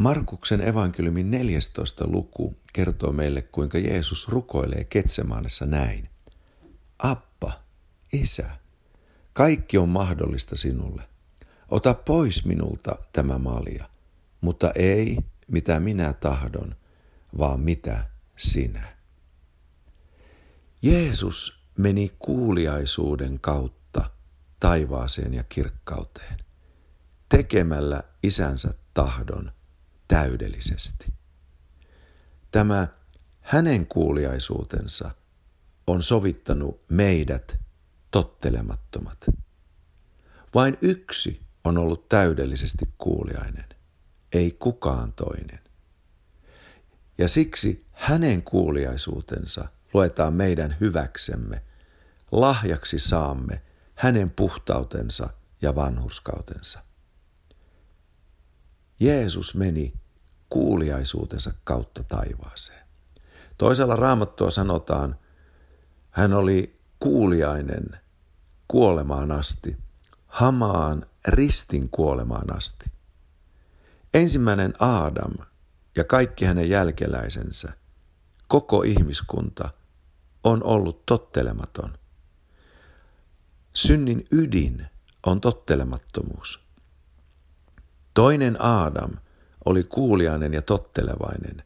Markuksen evankeliumin 14. luku kertoo meille, kuinka Jeesus rukoilee Ketsemaanessa näin. Appa, Isä, kaikki on mahdollista sinulle. Ota pois minulta tämä malja, mutta ei mitä minä tahdon, vaan mitä sinä. Jeesus meni kuuliaisuuden kautta taivaaseen ja kirkkauteen, tekemällä isänsä tahdon täydellisesti. Tämä hänen kuuliaisuutensa on sovittanut meidät tottelemattomat. Vain yksi on ollut täydellisesti kuuliainen, ei kukaan toinen. Ja siksi hänen kuuliaisuutensa luetaan meidän hyväksemme, lahjaksi saamme hänen puhtautensa ja vanhurskautensa. Jeesus meni kuuliaisuutensa kautta taivaaseen. Toisella raamattua sanotaan, hän oli kuuliainen kuolemaan asti, hamaan ristin kuolemaan asti. Ensimmäinen Aadam ja kaikki hänen jälkeläisensä, koko ihmiskunta, on ollut tottelematon. Synnin ydin on tottelemattomuus. Toinen Aadam oli kuuliainen ja tottelevainen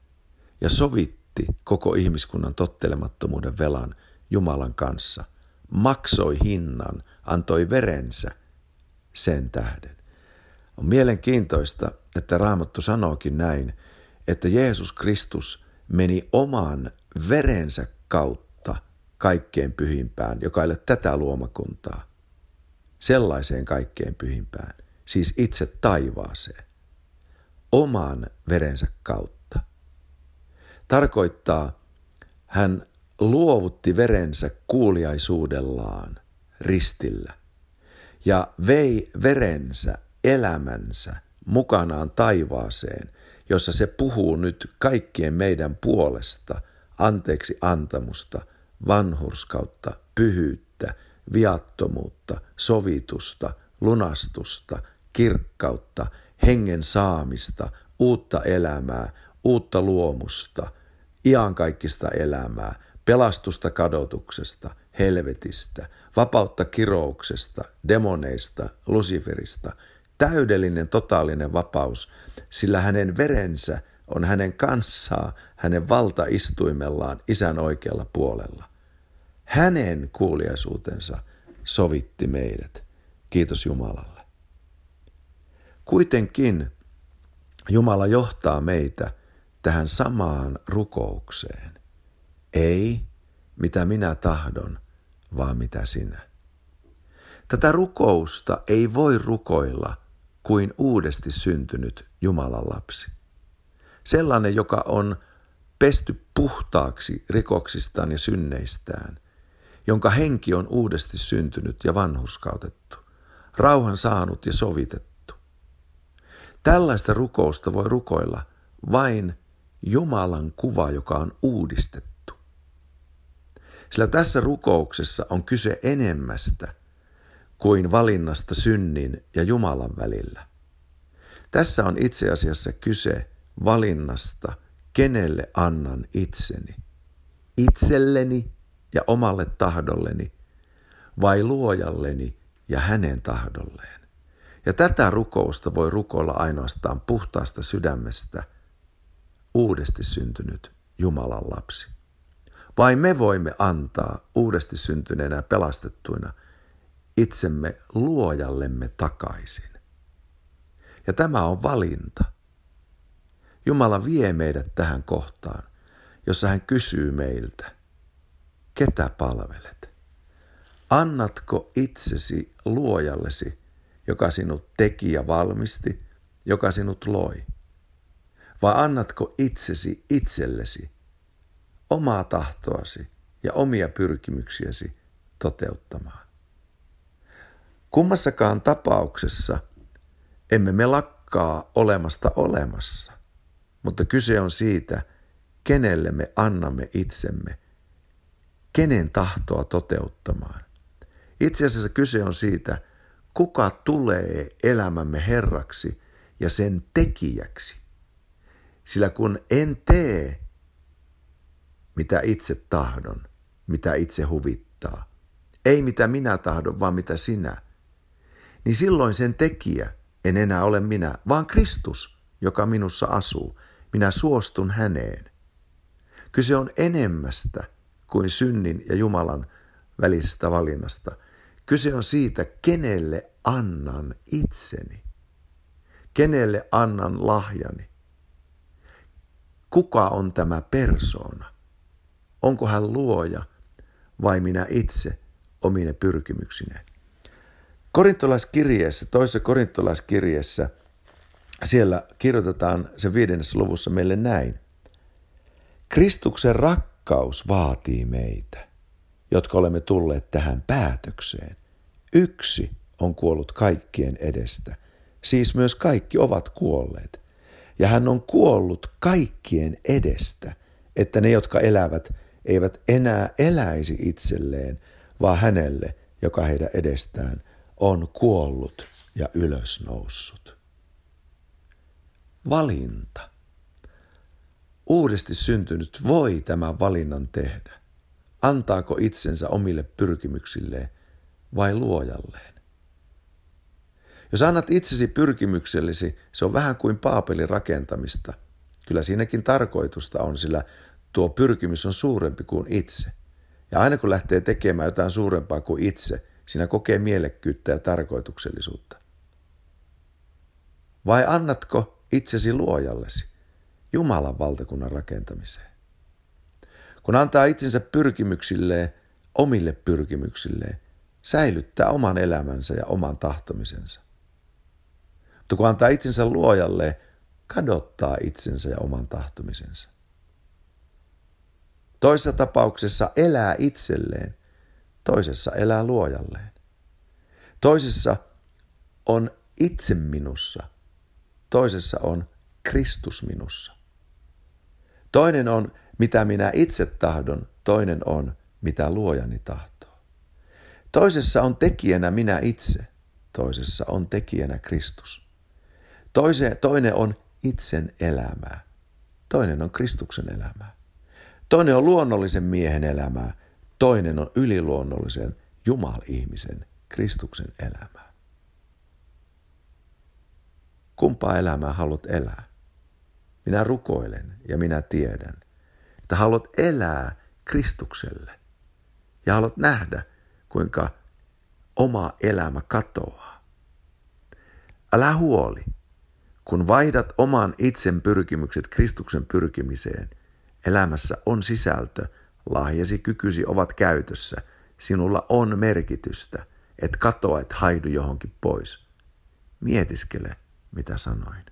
ja sovitti koko ihmiskunnan tottelemattomuuden velan Jumalan kanssa, maksoi hinnan, antoi verensä sen tähden. On mielenkiintoista, että Raamattu sanookin näin, että Jeesus Kristus meni oman verensä kautta kaikkein pyhimpään, joka ei ole tätä luomakuntaa, sellaiseen kaikkein pyhimpään, siis itse taivaaseen, oman verensä kautta. Tarkoittaa, hän luovutti verensä kuuliaisuudellaan ristillä ja vei verensä elämänsä mukanaan taivaaseen, jossa se puhuu nyt kaikkien meidän puolesta anteeksi antamusta, vanhurskautta, pyhyyttä, viattomuutta, sovitusta, lunastusta, kirkkautta, hengen saamista, uutta elämää, uutta luomusta, iankaikkista elämää, pelastusta kadotuksesta, helvetistä, vapautta kirouksesta, demoneista, Luciferista, täydellinen totaalinen vapaus, sillä hänen verensä on hänen kanssaan, hänen valtaistuimellaan isän oikealla puolella. Hänen kuuliaisuutensa sovitti meidät. Kiitos Jumalalle. Kuitenkin Jumala johtaa meitä tähän samaan rukoukseen. Ei mitä minä tahdon, vaan mitä sinä. Tätä rukousta ei voi rukoilla kuin uudesti syntynyt Jumalan lapsi. Sellainen, joka on pesty puhtaaksi rikoksistaan ja synneistään, jonka henki on uudesti syntynyt ja vanhurskautettu, rauhan saanut ja sovitettu. Tällaista rukousta voi rukoilla vain Jumalan kuva, joka on uudistettu sillä tässä rukouksessa on kyse enemmästä kuin valinnasta synnin ja Jumalan välillä. Tässä on itse asiassa kyse valinnasta, kenelle annan itseni. Itselleni ja omalle tahdolleni vai luojalleni ja hänen tahdolleen. Ja tätä rukousta voi rukoilla ainoastaan puhtaasta sydämestä uudesti syntynyt Jumalan lapsi. Vai me voimme antaa uudesti syntyneenä pelastettuina itsemme luojallemme takaisin. Ja tämä on valinta. Jumala vie meidät tähän kohtaan, jossa hän kysyy meiltä, ketä palvelet? Annatko itsesi luojallesi, joka sinut teki ja valmisti, joka sinut loi? Vai annatko itsesi itsellesi, omaa tahtoasi ja omia pyrkimyksiäsi toteuttamaan. Kummassakaan tapauksessa emme me lakkaa olemasta olemassa, mutta kyse on siitä, kenelle me annamme itsemme, kenen tahtoa toteuttamaan. Itse asiassa kyse on siitä, kuka tulee elämämme herraksi ja sen tekijäksi, Sillä kun en tee, mitä itse tahdon, mitä itse huvittaa, ei mitä minä tahdon, vaan mitä sinä, niin silloin sen tekijä en enää ole minä, vaan Kristus, joka minussa asuu. Minä suostun häneen. Kyse on enemmästä kuin synnin ja Jumalan välisestä valinnasta. Kyse on siitä, kenelle annan itseni. Kenelle annan lahjani. Kuka on tämä persoona? Onko hän luoja vai minä itse omine pyrkimyksineen? Korintolaiskirjeessä, toisessa korintolaiskirjeessä, siellä kirjoitetaan se viidennessä luvussa meille näin. Kristuksen rakkaus vaatii meitä, jotka olemme tulleet tähän päätökseen. Yksi on kuollut kaikkien edestä, siis myös kaikki ovat kuolleet. Ja hän on kuollut kaikkien edestä, että ne, jotka elävät, eivät enää eläisi itselleen, vaan hänelle, joka heidän edestään on kuollut ja ylösnoussut. Valinta. Uudesti syntynyt voi tämän valinnan tehdä. Antaako itsensä omille pyrkimyksilleen vai luojalleen? Jos annat itsesi pyrkimyksellisi, se on vähän kuin paapelin rakentamista. Kyllä siinäkin tarkoitusta on, sillä tuo pyrkimys on suurempi kuin itse. Ja aina kun lähtee tekemään jotain suurempaa kuin itse, Siinä kokee mielekkyyttä ja tarkoituksellisuutta. Vai annatko itsesi luojallesi Jumalan valtakunnan rakentamiseen? Kun antaa itsensä pyrkimyksilleen, omille pyrkimyksilleen, säilyttää oman elämänsä ja oman tahtomisensa. Mutta kun antaa itsensä luojalle, kadottaa itsensä ja oman tahtomisensa. Toisessa tapauksessa elää itselleen toisessa elää luojalleen. Toisessa on itse minussa, toisessa on Kristus minussa. Toinen on, mitä minä itse tahdon, toinen on, mitä luojani tahtoo. Toisessa on tekijänä minä itse, toisessa on tekijänä Kristus. Toise, toinen on itsen elämää, toinen on Kristuksen elämää. Toinen on luonnollisen miehen elämää, Toinen on yliluonnollisen Jumal-ihmisen, Kristuksen elämää. Kumpaa elämää haluat elää? Minä rukoilen ja minä tiedän, että haluat elää Kristukselle ja haluat nähdä, kuinka oma elämä katoaa. Älä huoli, kun vaihdat oman itsen pyrkimykset Kristuksen pyrkimiseen, elämässä on sisältö – Lahjasi kykysi ovat käytössä. Sinulla on merkitystä, et katoa, et haidu johonkin pois. Mietiskele, mitä sanoin.